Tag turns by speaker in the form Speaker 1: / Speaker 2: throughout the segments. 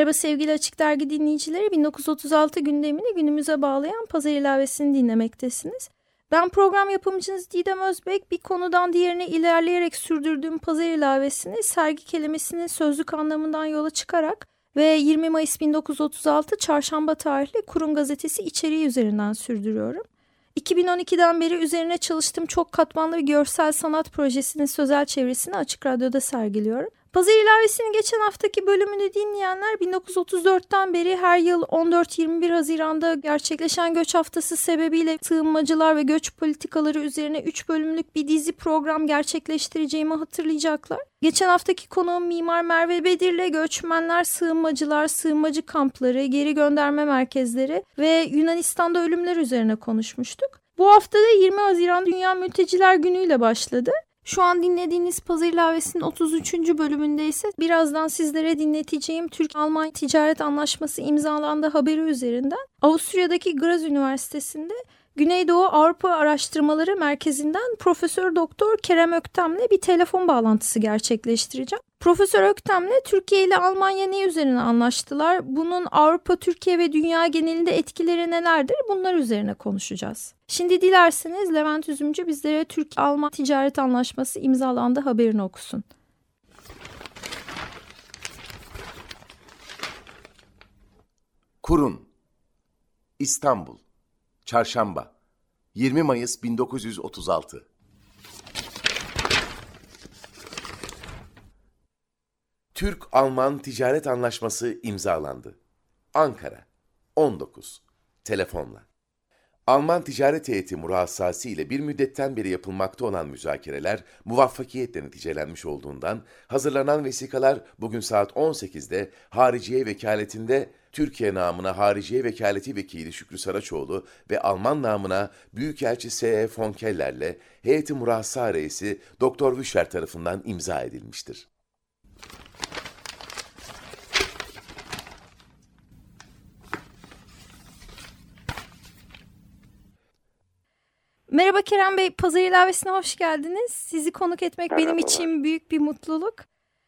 Speaker 1: Merhaba sevgili Açık Dergi dinleyicileri. 1936 gündemini günümüze bağlayan pazar ilavesini dinlemektesiniz. Ben program yapımcınız Didem Özbek. Bir konudan diğerine ilerleyerek sürdürdüğüm pazar ilavesini sergi kelimesinin sözlük anlamından yola çıkarak ve 20 Mayıs 1936 çarşamba tarihli Kurum Gazetesi içeriği üzerinden sürdürüyorum. 2012'den beri üzerine çalıştığım çok katmanlı bir görsel sanat projesinin sözel çevresini Açık Radyo'da sergiliyorum. Pazar ilavesinin geçen haftaki bölümünü dinleyenler 1934'ten beri her yıl 14-21 Haziran'da gerçekleşen göç haftası sebebiyle sığınmacılar ve göç politikaları üzerine 3 bölümlük bir dizi program gerçekleştireceğimi hatırlayacaklar. Geçen haftaki konuğum Mimar Merve Bedir'le göçmenler, sığınmacılar, sığınmacı kampları, geri gönderme merkezleri ve Yunanistan'da ölümler üzerine konuşmuştuk. Bu haftada 20 Haziran Dünya Mülteciler Günü ile başladı. Şu an dinlediğiniz Pazar İlavesi'nin 33. bölümünde ise birazdan sizlere dinleteceğim Türk-Alman Ticaret Anlaşması imzalandı haberi üzerinden Avusturya'daki Graz Üniversitesi'nde Güneydoğu Avrupa Araştırmaları Merkezi'nden Profesör Doktor Kerem Öktem'le bir telefon bağlantısı gerçekleştireceğim. Profesör Öktem'le Türkiye ile Almanya ne üzerine anlaştılar? Bunun Avrupa, Türkiye ve dünya genelinde etkileri nelerdir? Bunlar üzerine konuşacağız. Şimdi dilerseniz Levent Üzümcü bizlere Türk-Alman ticaret anlaşması imzalandı haberini okusun.
Speaker 2: Kurun. İstanbul. Çarşamba. 20 Mayıs 1936 Türk-Alman Ticaret Anlaşması imzalandı. Ankara. 19 Telefonla Alman ticaret heyeti murassası ile bir müddetten beri yapılmakta olan müzakereler muvaffakiyetle neticelenmiş olduğundan hazırlanan vesikalar bugün saat 18'de Hariciye Vekaletinde Türkiye namına Hariciye Vekaleti Vekili Şükrü Saraçoğlu ve Alman namına Büyükelçi S.E. von Keller'le heyeti murassa reisi Doktor Vüşer tarafından imza edilmiştir.
Speaker 1: Merhaba Kerem Bey, Pazar ilavesine hoş geldiniz. Sizi konuk etmek benim için büyük bir mutluluk.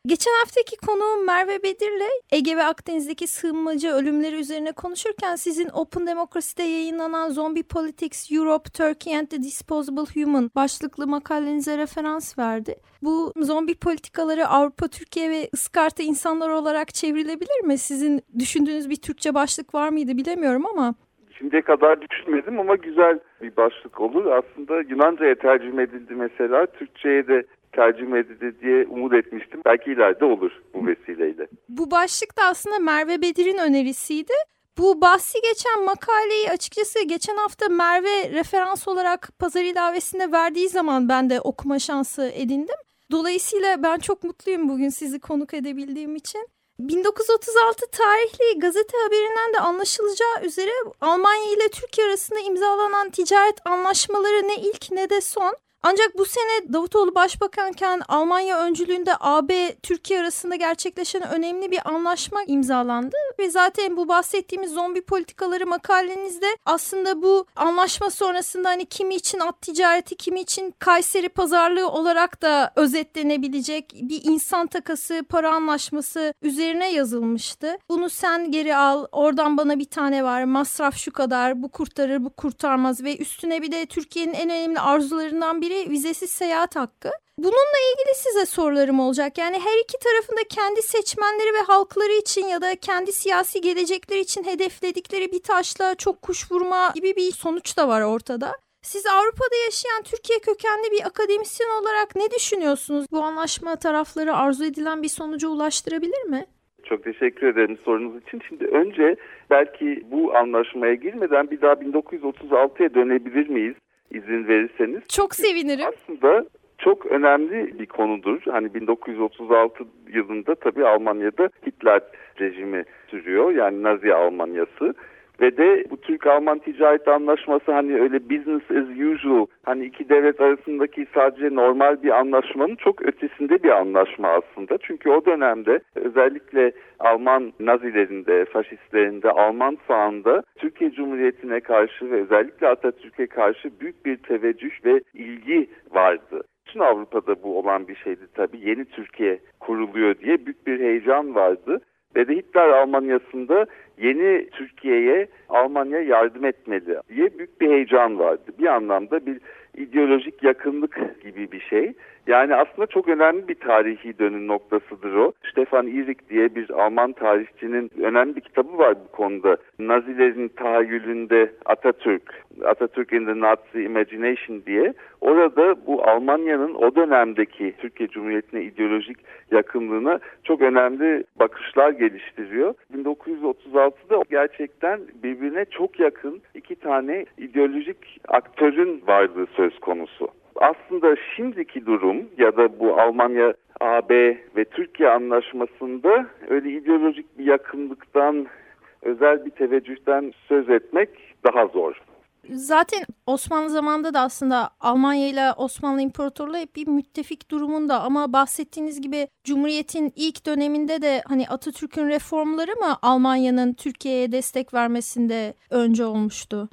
Speaker 1: Geçen haftaki konuğum Merve Bedir'le Ege ve Akdeniz'deki sığınmacı ölümleri üzerine konuşurken sizin Open Democracy'de yayınlanan Zombie Politics Europe, Turkey and the Disposable Human başlıklı makalenize referans verdi. Bu zombi politikaları Avrupa, Türkiye ve Iskarta insanlar olarak çevrilebilir mi? Sizin düşündüğünüz bir Türkçe başlık var mıydı bilemiyorum ama.
Speaker 3: Şimdiye kadar düşünmedim ama güzel bir başlık olur. Aslında Yunanca'ya tercüme edildi mesela. Türkçe'ye de tercüme edildi diye umut etmiştim. Belki ileride olur bu vesileyle.
Speaker 1: Bu başlık da aslında Merve Bedir'in önerisiydi. Bu bahsi geçen makaleyi açıkçası geçen hafta Merve referans olarak pazar ilavesinde verdiği zaman ben de okuma şansı edindim. Dolayısıyla ben çok mutluyum bugün sizi konuk edebildiğim için. 1936 tarihli gazete haberinden de anlaşılacağı üzere Almanya ile Türkiye arasında imzalanan ticaret anlaşmaları ne ilk ne de son. Ancak bu sene Davutoğlu başbakanken Almanya öncülüğünde AB Türkiye arasında gerçekleşen önemli bir anlaşma imzalandı ve zaten bu bahsettiğimiz zombi politikaları makalenizde aslında bu anlaşma sonrasında hani kimi için at ticareti kimi için Kayseri pazarlığı olarak da özetlenebilecek bir insan takası para anlaşması üzerine yazılmıştı. Bunu sen geri al oradan bana bir tane var masraf şu kadar bu kurtarır bu kurtarmaz ve üstüne bir de Türkiye'nin en önemli arzularından biri biri vizesiz seyahat hakkı. Bununla ilgili size sorularım olacak. Yani her iki tarafında kendi seçmenleri ve halkları için ya da kendi siyasi gelecekleri için hedefledikleri bir taşla çok kuş vurma gibi bir sonuç da var ortada. Siz Avrupa'da yaşayan Türkiye kökenli bir akademisyen olarak ne düşünüyorsunuz? Bu anlaşma tarafları arzu edilen bir sonuca ulaştırabilir mi?
Speaker 3: Çok teşekkür ederim sorunuz için. Şimdi önce belki bu anlaşmaya girmeden bir daha 1936'ya dönebilir miyiz? İzin verirseniz.
Speaker 1: Çok sevinirim.
Speaker 3: Aslında çok önemli bir konudur. Hani 1936 yılında tabii Almanya'da Hitler rejimi sürüyor. Yani Nazi Almanyası. Ve de bu Türk-Alman ticaret anlaşması hani öyle business as usual hani iki devlet arasındaki sadece normal bir anlaşmanın çok ötesinde bir anlaşma aslında. Çünkü o dönemde özellikle Alman Nazilerinde, faşistlerinde, Alman sağında Türkiye Cumhuriyeti'ne karşı ve özellikle Atatürk'e karşı büyük bir teveccüh ve ilgi vardı. Bütün Avrupa'da bu olan bir şeydi tabii. Yeni Türkiye kuruluyor diye büyük bir heyecan vardı. Ve de Hitler Almanyası'nda yeni Türkiye'ye Almanya yardım etmeli diye büyük bir heyecan vardı. Bir anlamda bir ideolojik yakınlık gibi bir şey. Yani aslında çok önemli bir tarihi dönüm noktasıdır o. Stefan Ihrig diye bir Alman tarihçinin önemli bir kitabı var bu konuda. Nazilerin tahayyülünde Atatürk, Atatürk in the Nazi Imagination diye. Orada bu Almanya'nın o dönemdeki Türkiye Cumhuriyeti'ne ideolojik yakınlığına çok önemli bakışlar geliştiriyor. 1936'da gerçekten birbirine çok yakın iki tane ideolojik aktörün varlığı söz konusu aslında şimdiki durum ya da bu Almanya, AB ve Türkiye anlaşmasında öyle ideolojik bir yakınlıktan, özel bir teveccühten söz etmek daha zor.
Speaker 1: Zaten Osmanlı zamanında da aslında Almanya ile Osmanlı İmparatorluğu hep bir müttefik durumunda ama bahsettiğiniz gibi Cumhuriyet'in ilk döneminde de hani Atatürk'ün reformları mı Almanya'nın Türkiye'ye destek vermesinde önce olmuştu?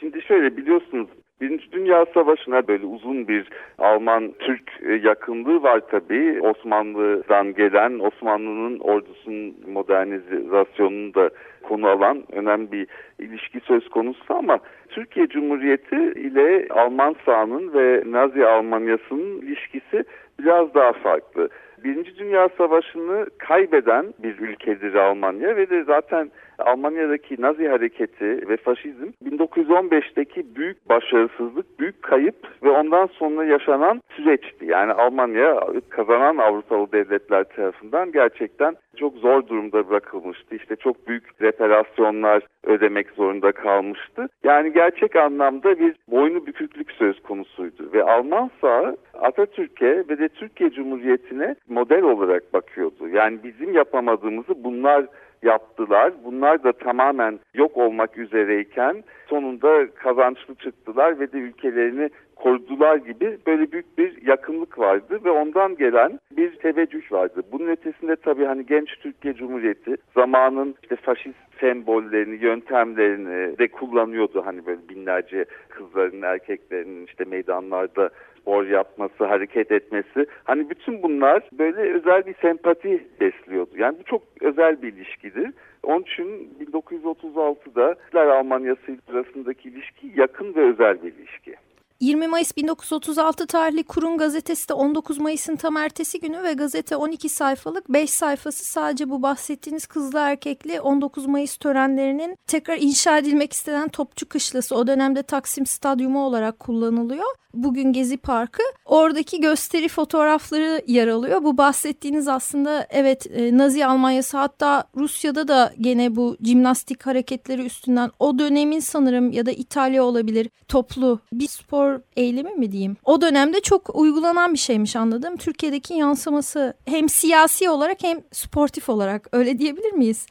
Speaker 3: Şimdi şöyle biliyorsunuz Birinci Dünya Savaşı'na böyle uzun bir Alman-Türk e, yakınlığı var tabii. Osmanlı'dan gelen Osmanlı'nın ordusunun modernizasyonunu da konu alan önemli bir ilişki söz konusu ama Türkiye Cumhuriyeti ile Alman sahanın ve Nazi Almanyası'nın ilişkisi biraz daha farklı. Birinci Dünya Savaşı'nı kaybeden bir ülkedir Almanya ve de zaten Almanya'daki Nazi hareketi ve faşizm 1915'teki büyük başarısızlık, büyük kayıp ve ondan sonra yaşanan süreçti. Yani Almanya kazanan Avrupalı devletler tarafından gerçekten çok zor durumda bırakılmıştı. İşte çok büyük reparasyonlar ödemek zorunda kalmıştı. Yani gerçek anlamda bir boynu büküklük söz konusuydu ve Alman sağ Atatürk'e ve de Türkiye Cumhuriyeti'ne model olarak bakıyordu. Yani bizim yapamadığımızı bunlar yaptılar. Bunlar da tamamen yok olmak üzereyken sonunda kazançlı çıktılar ve de ülkelerini korudular gibi böyle büyük bir yakınlık vardı ve ondan gelen bir teveccüh vardı. Bunun ötesinde tabii hani genç Türkiye Cumhuriyeti zamanın işte faşist sembollerini, yöntemlerini de kullanıyordu. Hani böyle binlerce kızların, erkeklerin işte meydanlarda spor yapması, hareket etmesi. Hani bütün bunlar böyle özel bir sempati besliyordu. Yani bu çok özel bir ilişkidir. Onun için 1936'da Hitler Almanyası arasındaki ilişki yakın ve özel bir ilişki.
Speaker 1: 20 Mayıs 1936 tarihli Kurum gazetesi de 19 Mayıs'ın tam ertesi günü ve gazete 12 sayfalık 5 sayfası sadece bu bahsettiğiniz kızlı erkekli 19 Mayıs törenlerinin tekrar inşa edilmek istenen Topçu Kışlası o dönemde Taksim Stadyumu olarak kullanılıyor. Bugün Gezi Parkı. Oradaki gösteri fotoğrafları yer alıyor. Bu bahsettiğiniz aslında evet e, Nazi Almanyası hatta Rusya'da da gene bu jimnastik hareketleri üstünden o dönemin sanırım ya da İtalya olabilir toplu bir spor eylemi mi diyeyim. O dönemde çok uygulanan bir şeymiş anladım. Türkiye'deki yansıması hem siyasi olarak hem sportif olarak öyle diyebilir miyiz?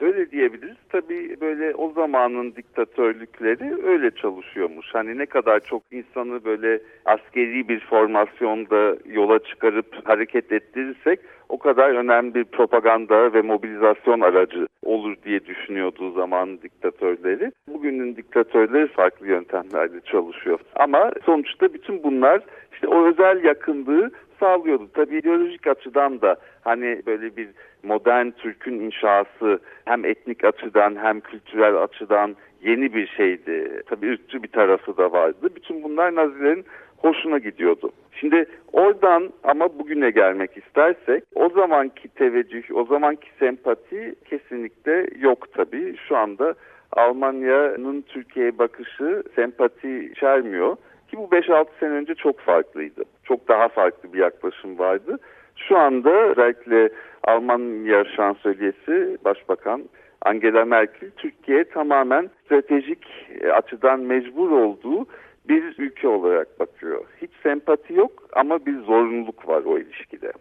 Speaker 3: Öyle diyebiliriz. Tabii böyle o zamanın diktatörlükleri öyle çalışıyormuş. Hani ne kadar çok insanı böyle askeri bir formasyonda yola çıkarıp hareket ettirirsek o kadar önemli bir propaganda ve mobilizasyon aracı olur diye düşünüyordu zaman diktatörleri. Bugünün diktatörleri farklı yöntemlerle çalışıyor. Ama sonuçta bütün bunlar işte o özel yakınlığı sağlıyordu. Tabii ideolojik açıdan da hani böyle bir modern Türk'ün inşası hem etnik açıdan hem kültürel açıdan yeni bir şeydi. Tabii ırkçı bir tarafı da vardı. Bütün bunlar Nazilerin hoşuna gidiyordu. Şimdi oradan ama bugüne gelmek istersek o zamanki teveccüh, o zamanki sempati kesinlikle yok tabii. Şu anda Almanya'nın Türkiye'ye bakışı sempati içermiyor. Ki bu 5-6 sene önce çok farklıydı. Çok daha farklı bir yaklaşım vardı. Şu anda özellikle Almanya şansölyesi Başbakan Angela Merkel Türkiye tamamen stratejik açıdan mecbur olduğu bir ülke olarak bakıyor. Hiç sempati yok ama bir zorunluluk var o ilişkide.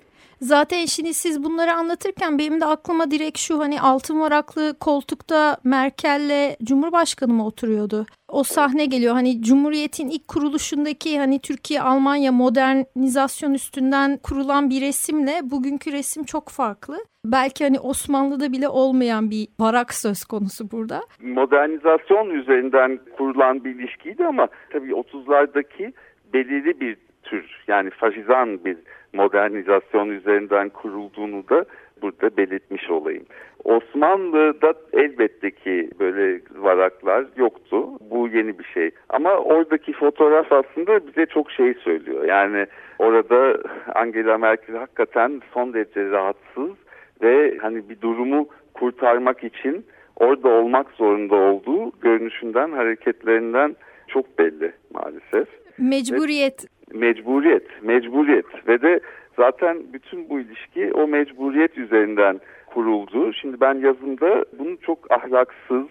Speaker 1: Zaten şimdi siz bunları anlatırken benim de aklıma direkt şu hani altın varaklı koltukta Merkel'le Cumhurbaşkanı mı oturuyordu? O sahne geliyor hani Cumhuriyet'in ilk kuruluşundaki hani Türkiye-Almanya modernizasyon üstünden kurulan bir resimle bugünkü resim çok farklı. Belki hani Osmanlı'da bile olmayan bir varak söz konusu burada.
Speaker 3: Modernizasyon üzerinden kurulan bir ilişkiydi ama tabii 30'lardaki belirli bir tür yani faşizan bir modernizasyon üzerinden kurulduğunu da burada belirtmiş olayım. Osmanlı'da elbette ki böyle varaklar yoktu. Bu yeni bir şey. Ama oradaki fotoğraf aslında bize çok şey söylüyor. Yani orada Angela Merkel hakikaten son derece rahatsız ve hani bir durumu kurtarmak için orada olmak zorunda olduğu görünüşünden, hareketlerinden çok belli maalesef.
Speaker 1: Mecburiyet.
Speaker 3: Mecburiyet, mecburiyet ve de zaten bütün bu ilişki o mecburiyet üzerinden kuruldu. Şimdi ben yazımda bunu çok ahlaksız,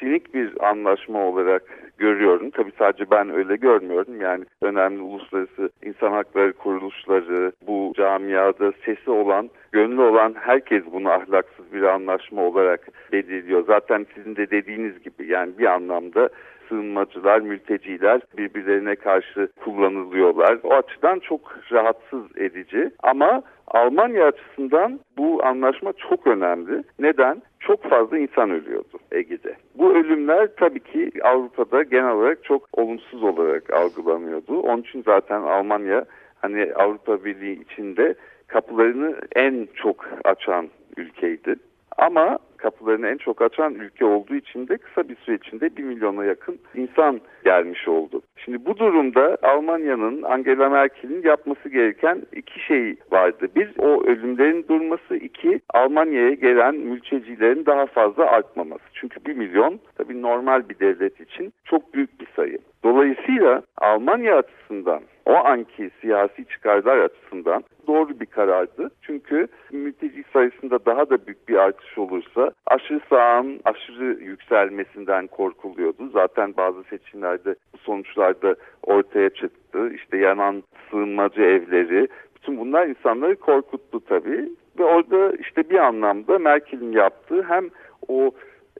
Speaker 3: sinik bir anlaşma olarak görüyorum. Tabii sadece ben öyle görmüyorum. Yani önemli uluslararası insan hakları kuruluşları, bu camiada sesi olan, gönlü olan herkes bunu ahlaksız bir anlaşma olarak belirliyor. Zaten sizin de dediğiniz gibi yani bir anlamda sığınmacılar, mülteciler birbirlerine karşı kullanılıyorlar. O açıdan çok rahatsız edici ama Almanya açısından bu anlaşma çok önemli. Neden? Çok fazla insan ölüyordu Ege'de. Bu ölümler tabii ki Avrupa'da genel olarak çok olumsuz olarak algılanıyordu. Onun için zaten Almanya hani Avrupa Birliği içinde kapılarını en çok açan ülkeydi. Ama kapılarını en çok açan ülke olduğu için de kısa bir süre içinde bir milyona yakın insan gelmiş oldu. Şimdi bu durumda Almanya'nın Angela Merkel'in yapması gereken iki şey vardı. Bir o ölümlerin durması, iki Almanya'ya gelen mültecilerin daha fazla artmaması. Çünkü bir milyon tabii normal bir devlet için çok büyük bir sayı. Dolayısıyla Almanya açısından o anki siyasi çıkarlar açısından doğru bir karardı. Çünkü mülteci sayısında daha da büyük bir artış olursa aşırı sağın aşırı yükselmesinden korkuluyordu. Zaten bazı seçimlerde bu sonuçlarda ortaya çıktı. İşte yanan sığınmacı evleri, bütün bunlar insanları korkuttu tabii. Ve orada işte bir anlamda Merkel'in yaptığı hem o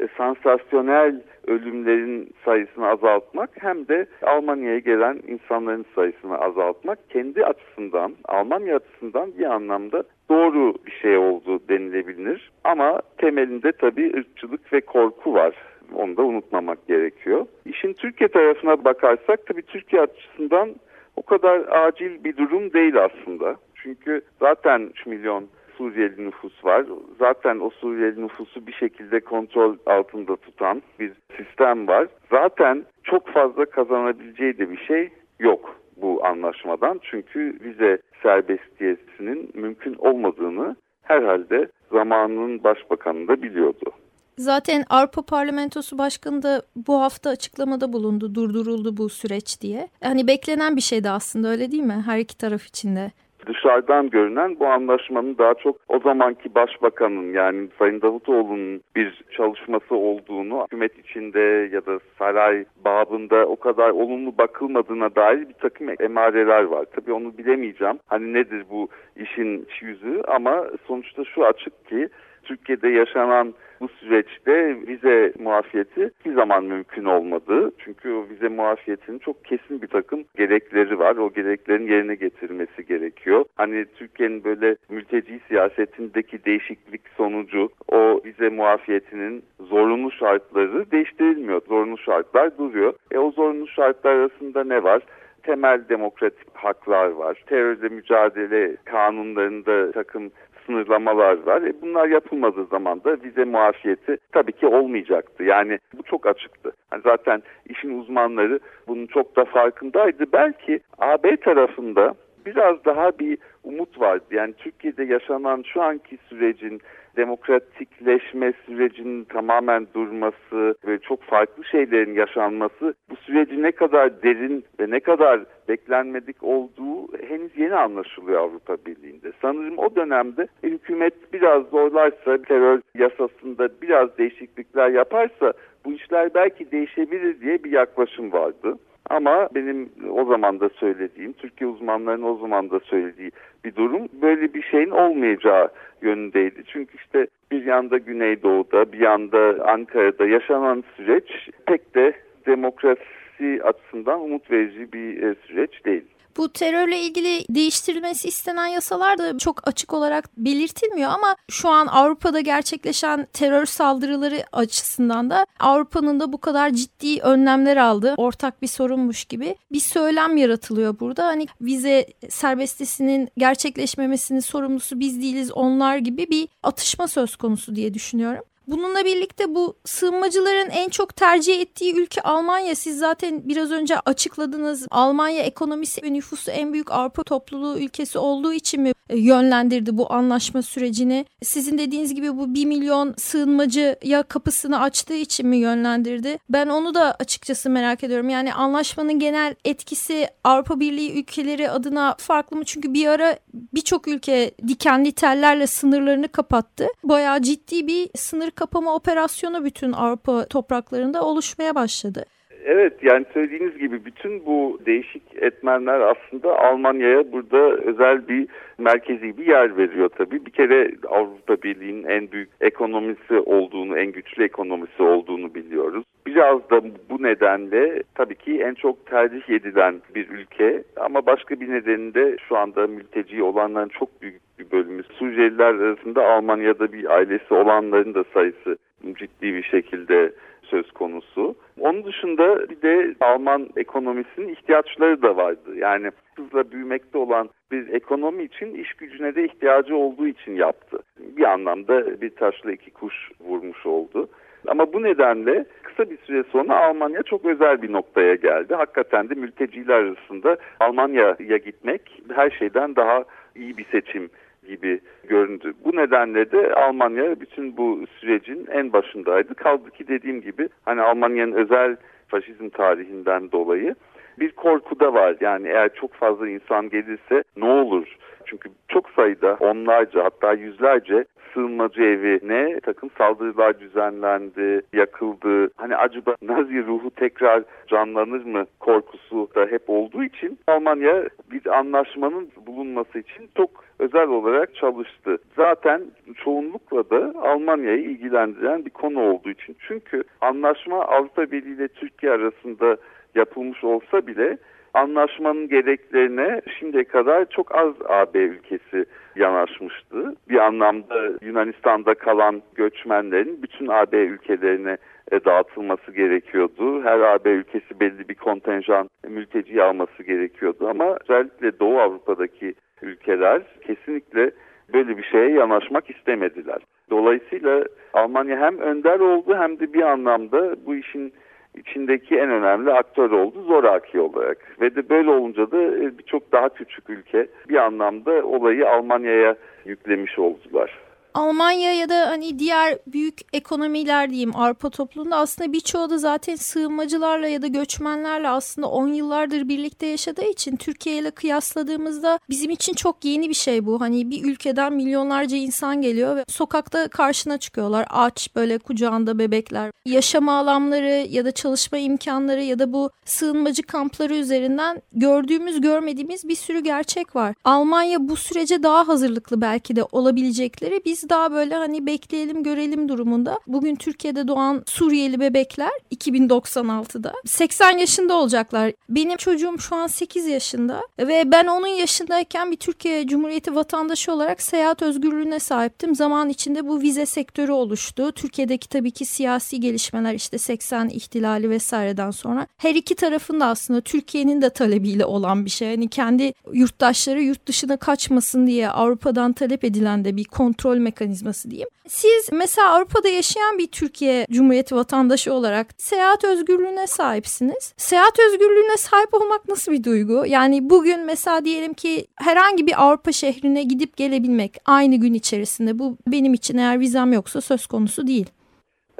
Speaker 3: e, sansasyonel ölümlerin sayısını azaltmak hem de Almanya'ya gelen insanların sayısını azaltmak kendi açısından, Almanya açısından bir anlamda doğru bir şey oldu denilebilir. Ama temelinde tabii ırkçılık ve korku var. Onu da unutmamak gerekiyor. İşin Türkiye tarafına bakarsak tabii Türkiye açısından o kadar acil bir durum değil aslında. Çünkü zaten 3 milyon Suriyeli nüfus var. Zaten o Suriyeli nüfusu bir şekilde kontrol altında tutan bir sistem var. Zaten çok fazla kazanabileceği de bir şey yok bu anlaşmadan. Çünkü vize serbestiyesinin mümkün olmadığını herhalde zamanının başbakanı da biliyordu.
Speaker 1: Zaten Avrupa Parlamentosu Başkanı da bu hafta açıklamada bulundu, durduruldu bu süreç diye. Hani beklenen bir şeydi aslında öyle değil mi her iki taraf içinde?
Speaker 3: Dışarıdan görünen bu anlaşmanın daha çok o zamanki başbakanın yani Sayın Davutoğlu'nun bir çalışması olduğunu hükümet içinde ya da saray babında o kadar olumlu bakılmadığına dair bir takım emareler var. Tabii onu bilemeyeceğim. Hani nedir bu işin yüzü ama sonuçta şu açık ki Türkiye'de yaşanan bu süreçte vize muafiyeti bir zaman mümkün olmadı. Çünkü o vize muafiyetinin çok kesin bir takım gerekleri var. O gereklerin yerine getirilmesi gerekiyor. Hani Türkiye'nin böyle mülteci siyasetindeki değişiklik sonucu o vize muafiyetinin zorunlu şartları değiştirilmiyor. Zorunlu şartlar duruyor. E o zorunlu şartlar arasında ne var? temel demokratik haklar var. Terörle mücadele kanunlarında takım sınırlamalar var. E bunlar yapılmadığı zaman da vize muafiyeti tabii ki olmayacaktı. Yani bu çok açıktı. Yani zaten işin uzmanları bunun çok da farkındaydı. Belki AB tarafında biraz daha bir umut vardı. Yani Türkiye'de yaşanan şu anki sürecin demokratikleşme sürecinin tamamen durması ve çok farklı şeylerin yaşanması bu süreci ne kadar derin ve ne kadar beklenmedik olduğu henüz yeni anlaşılıyor Avrupa Birliği'nde. Sanırım o dönemde hükümet biraz zorlarsa terör yasasında biraz değişiklikler yaparsa bu işler belki değişebilir diye bir yaklaşım vardı. Ama benim o zaman da söylediğim, Türkiye uzmanlarının o zaman da söylediği bir durum böyle bir şeyin olmayacağı yönündeydi. Çünkü işte bir yanda Güneydoğu'da, bir yanda Ankara'da yaşanan süreç pek de demokrasi açısından umut verici bir e, süreç değil.
Speaker 1: Bu terörle ilgili değiştirilmesi istenen yasalar da çok açık olarak belirtilmiyor ama şu an Avrupa'da gerçekleşen terör saldırıları açısından da Avrupa'nın da bu kadar ciddi önlemler aldığı ortak bir sorunmuş gibi bir söylem yaratılıyor burada. Hani vize serbestisinin gerçekleşmemesinin sorumlusu biz değiliz onlar gibi bir atışma söz konusu diye düşünüyorum. Bununla birlikte bu sığınmacıların en çok tercih ettiği ülke Almanya. Siz zaten biraz önce açıkladınız. Almanya ekonomisi ve nüfusu en büyük Avrupa topluluğu ülkesi olduğu için mi e, yönlendirdi bu anlaşma sürecini? Sizin dediğiniz gibi bu 1 milyon sığınmacıya kapısını açtığı için mi yönlendirdi? Ben onu da açıkçası merak ediyorum. Yani anlaşmanın genel etkisi Avrupa Birliği ülkeleri adına farklı mı? Çünkü bir ara birçok ülke dikenli tellerle sınırlarını kapattı. Bayağı ciddi bir sınır kapama operasyonu bütün Avrupa topraklarında oluşmaya başladı.
Speaker 3: Evet yani söylediğiniz gibi bütün bu değişik etmenler aslında Almanya'ya burada özel bir merkezi bir yer veriyor tabii. Bir kere Avrupa Birliği'nin en büyük ekonomisi olduğunu, en güçlü ekonomisi olduğunu biliyoruz. Biraz da bu nedenle tabii ki en çok tercih edilen bir ülke ama başka bir nedeni de şu anda mülteci olanların çok büyük bölümü. Suriyeliler arasında Almanya'da bir ailesi olanların da sayısı ciddi bir şekilde söz konusu. Onun dışında bir de Alman ekonomisinin ihtiyaçları da vardı. Yani hızla büyümekte olan bir ekonomi için iş gücüne de ihtiyacı olduğu için yaptı. Bir anlamda bir taşla iki kuş vurmuş oldu. Ama bu nedenle kısa bir süre sonra Almanya çok özel bir noktaya geldi. Hakikaten de mülteciler arasında Almanya'ya gitmek her şeyden daha iyi bir seçim gibi göründü. Bu nedenle de Almanya bütün bu sürecin en başındaydı. Kaldı ki dediğim gibi hani Almanya'nın özel faşizm tarihinden dolayı bir korku da var. Yani eğer çok fazla insan gelirse ne olur? Çünkü çok sayıda onlarca hatta yüzlerce sığınmacı evine takım saldırılar düzenlendi, yakıldı. Hani acaba Nazi ruhu tekrar canlanır mı korkusu da hep olduğu için Almanya bir anlaşmanın bulunması için çok özel olarak çalıştı. Zaten çoğunlukla da Almanya'yı ilgilendiren bir konu olduğu için. Çünkü anlaşma Avrupa Birliği ile Türkiye arasında yapılmış olsa bile anlaşmanın gereklerine şimdiye kadar çok az AB ülkesi yanaşmıştı. Bir anlamda Yunanistan'da kalan göçmenlerin bütün AB ülkelerine e, dağıtılması gerekiyordu. Her AB ülkesi belli bir kontenjan mülteci alması gerekiyordu ama özellikle Doğu Avrupa'daki ülkeler kesinlikle böyle bir şeye yanaşmak istemediler. Dolayısıyla Almanya hem önder oldu hem de bir anlamda bu işin içindeki en önemli aktör oldu zoraki olarak. Ve de böyle olunca da e, birçok daha küçük ülke bir anlamda olayı Almanya'ya yüklemiş oldular.
Speaker 1: Almanya ya da hani diğer büyük ekonomiler diyeyim Avrupa toplumunda aslında birçoğu da zaten sığınmacılarla ya da göçmenlerle aslında 10 yıllardır birlikte yaşadığı için Türkiye ile kıyasladığımızda bizim için çok yeni bir şey bu. Hani bir ülkeden milyonlarca insan geliyor ve sokakta karşına çıkıyorlar aç böyle kucağında bebekler. Yaşama alanları ya da çalışma imkanları ya da bu sığınmacı kampları üzerinden gördüğümüz görmediğimiz bir sürü gerçek var. Almanya bu sürece daha hazırlıklı belki de olabilecekleri biz daha böyle hani bekleyelim görelim durumunda. Bugün Türkiye'de doğan Suriyeli bebekler 2096'da 80 yaşında olacaklar. Benim çocuğum şu an 8 yaşında ve ben onun yaşındayken bir Türkiye Cumhuriyeti vatandaşı olarak seyahat özgürlüğüne sahiptim. Zaman içinde bu vize sektörü oluştu. Türkiye'deki tabii ki siyasi gelişmeler işte 80 ihtilali vesaireden sonra her iki tarafın da aslında Türkiye'nin de talebiyle olan bir şey. Hani kendi yurttaşları yurt dışına kaçmasın diye Avrupa'dan talep edilen de bir kontrol mekanizması diyeyim. Siz mesela Avrupa'da yaşayan bir Türkiye Cumhuriyeti vatandaşı olarak seyahat özgürlüğüne sahipsiniz. Seyahat özgürlüğüne sahip olmak nasıl bir duygu? Yani bugün mesela diyelim ki herhangi bir Avrupa şehrine gidip gelebilmek aynı gün içerisinde bu benim için eğer vizem yoksa söz konusu değil.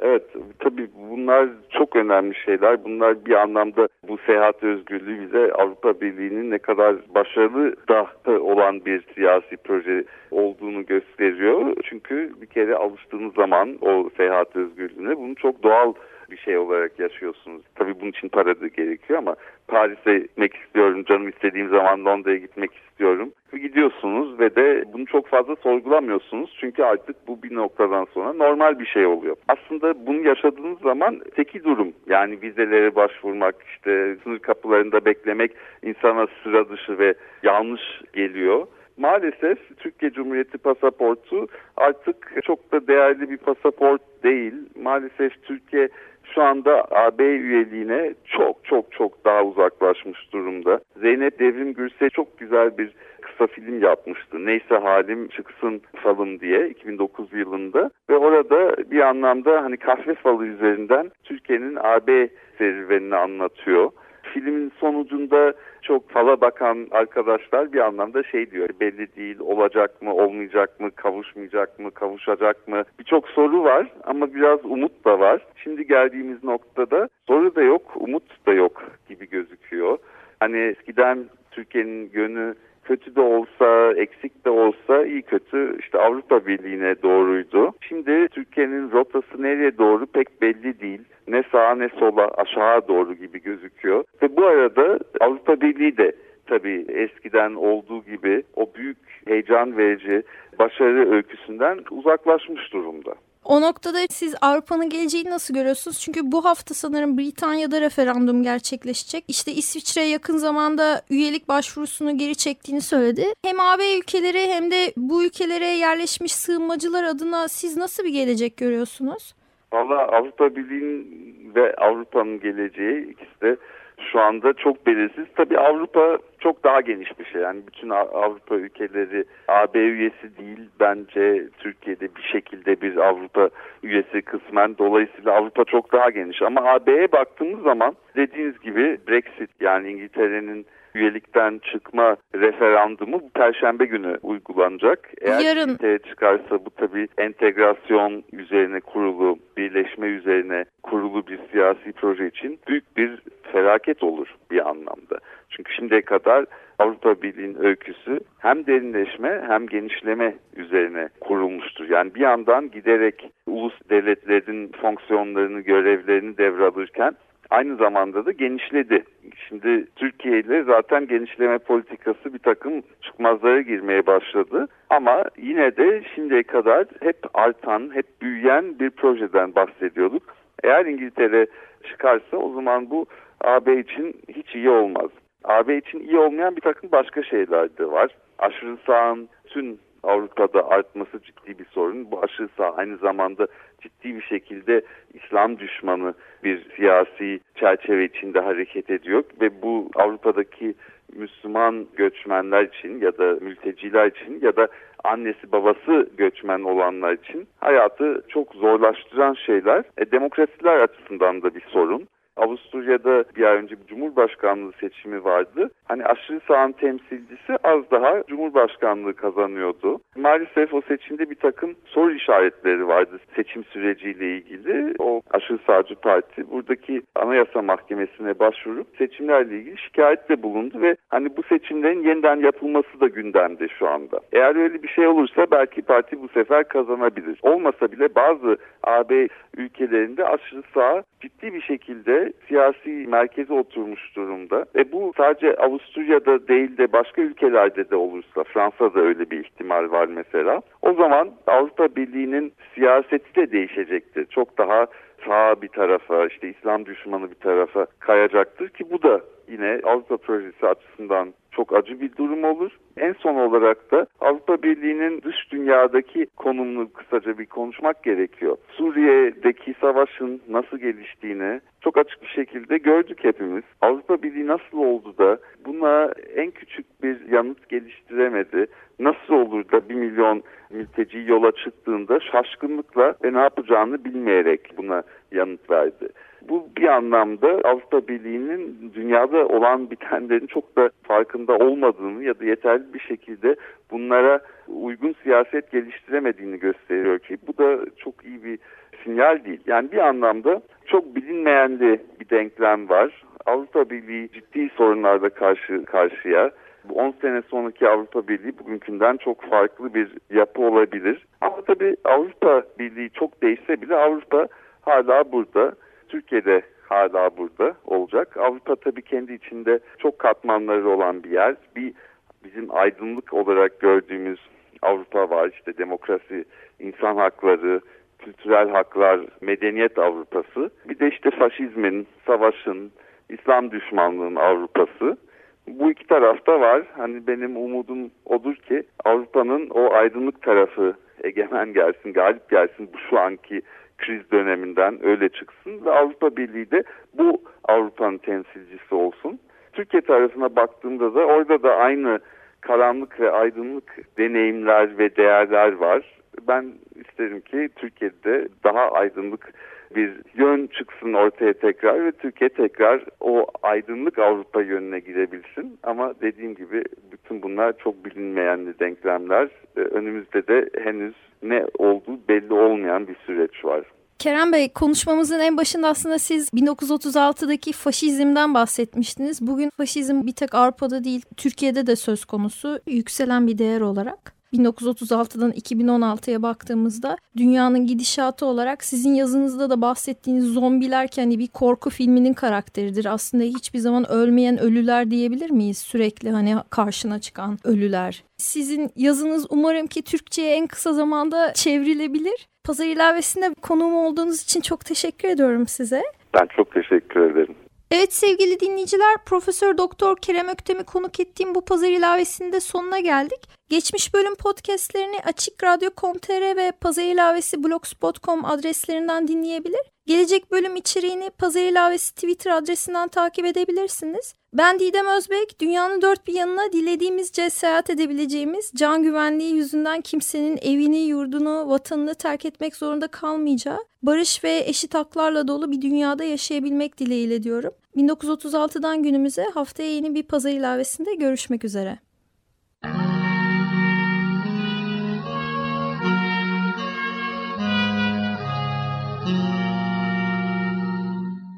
Speaker 3: Evet tabii bunlar çok önemli şeyler. Bunlar bir anlamda bu seyahat özgürlüğü bize Avrupa Birliği'nin ne kadar başarılı da olan bir siyasi proje olduğunu gösteriyor. Çünkü bir kere alıştığınız zaman o seyahat özgürlüğüne bunu çok doğal bir şey olarak yaşıyorsunuz. Tabii bunun için para da gerekiyor ama Paris'e gitmek istiyorum, canım istediğim zaman Londra'ya gitmek istiyorum. Gidiyorsunuz ve de bunu çok fazla sorgulamıyorsunuz. Çünkü artık bu bir noktadan sonra normal bir şey oluyor. Aslında bunu yaşadığınız zaman teki durum. Yani vizelere başvurmak, işte sınır kapılarında beklemek insana sıra dışı ve yanlış geliyor maalesef Türkiye Cumhuriyeti pasaportu artık çok da değerli bir pasaport değil. Maalesef Türkiye şu anda AB üyeliğine çok çok çok daha uzaklaşmış durumda. Zeynep Devrim Gürse çok güzel bir kısa film yapmıştı. Neyse halim çıksın falım diye 2009 yılında ve orada bir anlamda hani kahve falı üzerinden Türkiye'nin AB serüvenini anlatıyor. Filmin sonucunda çok fala bakan arkadaşlar bir anlamda şey diyor belli değil olacak mı olmayacak mı kavuşmayacak mı kavuşacak mı birçok soru var ama biraz umut da var. Şimdi geldiğimiz noktada soru da yok umut da yok gibi gözüküyor. Hani eskiden Türkiye'nin yönü kötü de olsa, eksik de olsa iyi kötü işte Avrupa Birliği'ne doğruydu. Şimdi Türkiye'nin rotası nereye doğru pek belli değil. Ne sağa ne sola aşağı doğru gibi gözüküyor. Ve bu arada Avrupa Birliği de tabii eskiden olduğu gibi o büyük heyecan verici başarı öyküsünden uzaklaşmış durumda.
Speaker 1: O noktada siz Avrupa'nın geleceğini nasıl görüyorsunuz? Çünkü bu hafta sanırım Britanya'da referandum gerçekleşecek. İşte İsviçre yakın zamanda üyelik başvurusunu geri çektiğini söyledi. Hem AB ülkeleri hem de bu ülkelere yerleşmiş sığınmacılar adına siz nasıl bir gelecek görüyorsunuz?
Speaker 3: Valla Avrupa Birliği'nin ve Avrupa'nın geleceği ikisi de şu anda çok belirsiz. Tabii Avrupa çok daha geniş bir şey. Yani bütün Avrupa ülkeleri AB üyesi değil. Bence Türkiye'de bir şekilde bir Avrupa üyesi kısmen. Dolayısıyla Avrupa çok daha geniş. Ama AB'ye baktığımız zaman dediğiniz gibi Brexit yani İngiltere'nin üyelikten çıkma referandumu bu perşembe günü uygulanacak. Eğer
Speaker 1: Yarın
Speaker 3: ortaya çıkarsa bu tabii entegrasyon üzerine kurulu, birleşme üzerine kurulu bir siyasi proje için büyük bir felaket olur bir anlamda. Çünkü şimdiye kadar Avrupa Birliği'nin öyküsü hem derinleşme hem genişleme üzerine kurulmuştur. Yani bir yandan giderek ulus devletlerin fonksiyonlarını, görevlerini devralırken aynı zamanda da genişledi. Şimdi Türkiye ile zaten genişleme politikası bir takım çıkmazlara girmeye başladı. Ama yine de şimdiye kadar hep artan, hep büyüyen bir projeden bahsediyorduk. Eğer İngiltere çıkarsa o zaman bu AB için hiç iyi olmaz. AB için iyi olmayan bir takım başka şeyler de var. Aşırı sağın tüm Avrupa'da artması ciddi bir sorun. Bu aşırı sağ aynı zamanda ciddi bir şekilde İslam düşmanı bir siyasi çerçeve içinde hareket ediyor ve bu Avrupa'daki Müslüman göçmenler için ya da mülteciler için ya da annesi babası göçmen olanlar için hayatı çok zorlaştıran şeyler. E, demokrasiler açısından da bir sorun. Avusturya'da bir ay önce cumhurbaşkanlığı seçimi vardı. Hani aşırı sağın temsilcisi az daha cumhurbaşkanlığı kazanıyordu. Maalesef o seçimde bir takım soru işaretleri vardı seçim süreciyle ilgili. O aşırı sağcı parti buradaki anayasa mahkemesine başvurup seçimlerle ilgili şikayette bulundu ve hani bu seçimlerin yeniden yapılması da gündemde şu anda. Eğer öyle bir şey olursa belki parti bu sefer kazanabilir. Olmasa bile bazı AB ülkelerinde aşırı sağ ciddi bir şekilde siyasi merkeze oturmuş durumda. E bu sadece Avusturya'da değil de başka ülkelerde de olursa Fransa'da öyle bir ihtimal var mesela. O zaman Avrupa Birliği'nin siyaseti de değişecektir. Çok daha sağ bir tarafa işte İslam düşmanı bir tarafa kayacaktır ki bu da yine Avrupa projesi açısından çok acı bir durum olur. En son olarak da Avrupa Birliği'nin dış dünyadaki konumunu kısaca bir konuşmak gerekiyor. Suriye'deki savaşın nasıl geliştiğini çok açık bir şekilde gördük hepimiz. Avrupa Birliği nasıl oldu da buna en küçük bir yanıt geliştiremedi? Nasıl olur da bir milyon mülteci yola çıktığında şaşkınlıkla ve ne yapacağını bilmeyerek buna yanıt verdi. Bir anlamda Avrupa Birliği'nin dünyada olan bitenlerin çok da farkında olmadığını ya da yeterli bir şekilde bunlara uygun siyaset geliştiremediğini gösteriyor ki bu da çok iyi bir sinyal değil. Yani bir anlamda çok bilinmeyenli bir denklem var. Avrupa Birliği ciddi sorunlarda karşı karşıya. Bu 10 sene sonraki Avrupa Birliği bugünkünden çok farklı bir yapı olabilir. Ama tabii Avrupa Birliği çok değişse bile Avrupa hala burada Türkiye'de hala burada olacak. Avrupa tabii kendi içinde çok katmanları olan bir yer. Bir bizim aydınlık olarak gördüğümüz Avrupa var. İşte demokrasi, insan hakları, kültürel haklar, medeniyet Avrupası. Bir de işte faşizmin, savaşın, İslam düşmanlığının Avrupası. Bu iki tarafta var. Hani benim umudum odur ki Avrupa'nın o aydınlık tarafı egemen gelsin, galip gelsin bu şu anki kriz döneminden öyle çıksın ve Avrupa Birliği de bu Avrupa'nın temsilcisi olsun. Türkiye tarafına baktığımda da orada da aynı karanlık ve aydınlık deneyimler ve değerler var. Ben isterim ki Türkiye'de daha aydınlık bir yön çıksın ortaya tekrar ve Türkiye tekrar o aydınlık Avrupa yönüne gidebilsin. Ama dediğim gibi bütün bunlar çok bilinmeyen denklemler. Ee, önümüzde de henüz ne olduğu belli olmayan bir süreç var.
Speaker 1: Kerem Bey konuşmamızın en başında aslında siz 1936'daki faşizmden bahsetmiştiniz. Bugün faşizm bir tek Avrupa'da değil Türkiye'de de söz konusu yükselen bir değer olarak. 1936'dan 2016'ya baktığımızda dünyanın gidişatı olarak sizin yazınızda da bahsettiğiniz zombiler kendi bir korku filminin karakteridir. Aslında hiçbir zaman ölmeyen ölüler diyebilir miyiz? Sürekli hani karşına çıkan ölüler. Sizin yazınız umarım ki Türkçe'ye en kısa zamanda çevrilebilir. Pazar ilavesinde konuğum olduğunuz için çok teşekkür ediyorum size.
Speaker 3: Ben çok teşekkür ederim.
Speaker 1: Evet sevgili dinleyiciler Profesör Doktor Kerem Öktem'i konuk ettiğim bu pazar ilavesinde sonuna geldik. Geçmiş bölüm podcastlerini Açık Radyo.com.tr ve pazar ilavesi blogspot.com adreslerinden dinleyebilir. Gelecek bölüm içeriğini pazar ilavesi Twitter adresinden takip edebilirsiniz. Ben Didem Özbek, dünyanın dört bir yanına dilediğimizce seyahat edebileceğimiz, can güvenliği yüzünden kimsenin evini, yurdunu, vatanını terk etmek zorunda kalmayacağı, barış ve eşit haklarla dolu bir dünyada yaşayabilmek dileğiyle diyorum. 1936'dan günümüze haftaya yeni bir pazar ilavesinde görüşmek üzere.